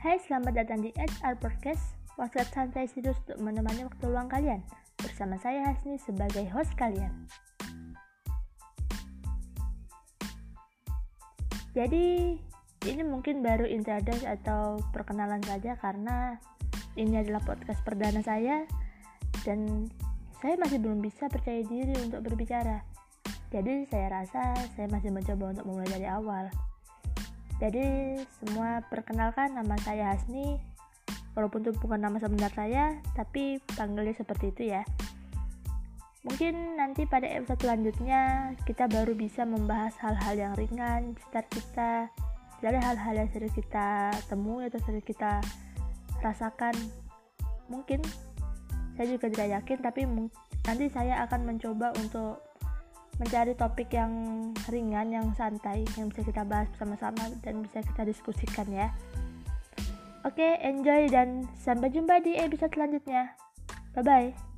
Hai, selamat datang di HR Podcast, podcast santai serius untuk menemani waktu luang kalian. Bersama saya Hasni sebagai host kalian. Jadi, ini mungkin baru introduce atau perkenalan saja karena ini adalah podcast perdana saya dan saya masih belum bisa percaya diri untuk berbicara. Jadi saya rasa saya masih mencoba untuk memulai dari awal. Jadi semua perkenalkan nama saya Hasni. Walaupun itu bukan nama sebenar saya Tapi panggilnya seperti itu ya. Mungkin nanti pada episode selanjutnya Kita baru bisa membahas hal-hal yang ringan Sekitar kita. Dari hal-hal yang sering kita temui Atau sering kita rasakan. Mungkin Saya juga tidak yakin Tapi nanti saya akan mencoba untuk mencari topik yang ringan, yang santai, yang bisa kita bahas bersama-sama dan bisa kita diskusikan ya. Oke, enjoy dan sampai jumpa di episode selanjutnya. Bye bye.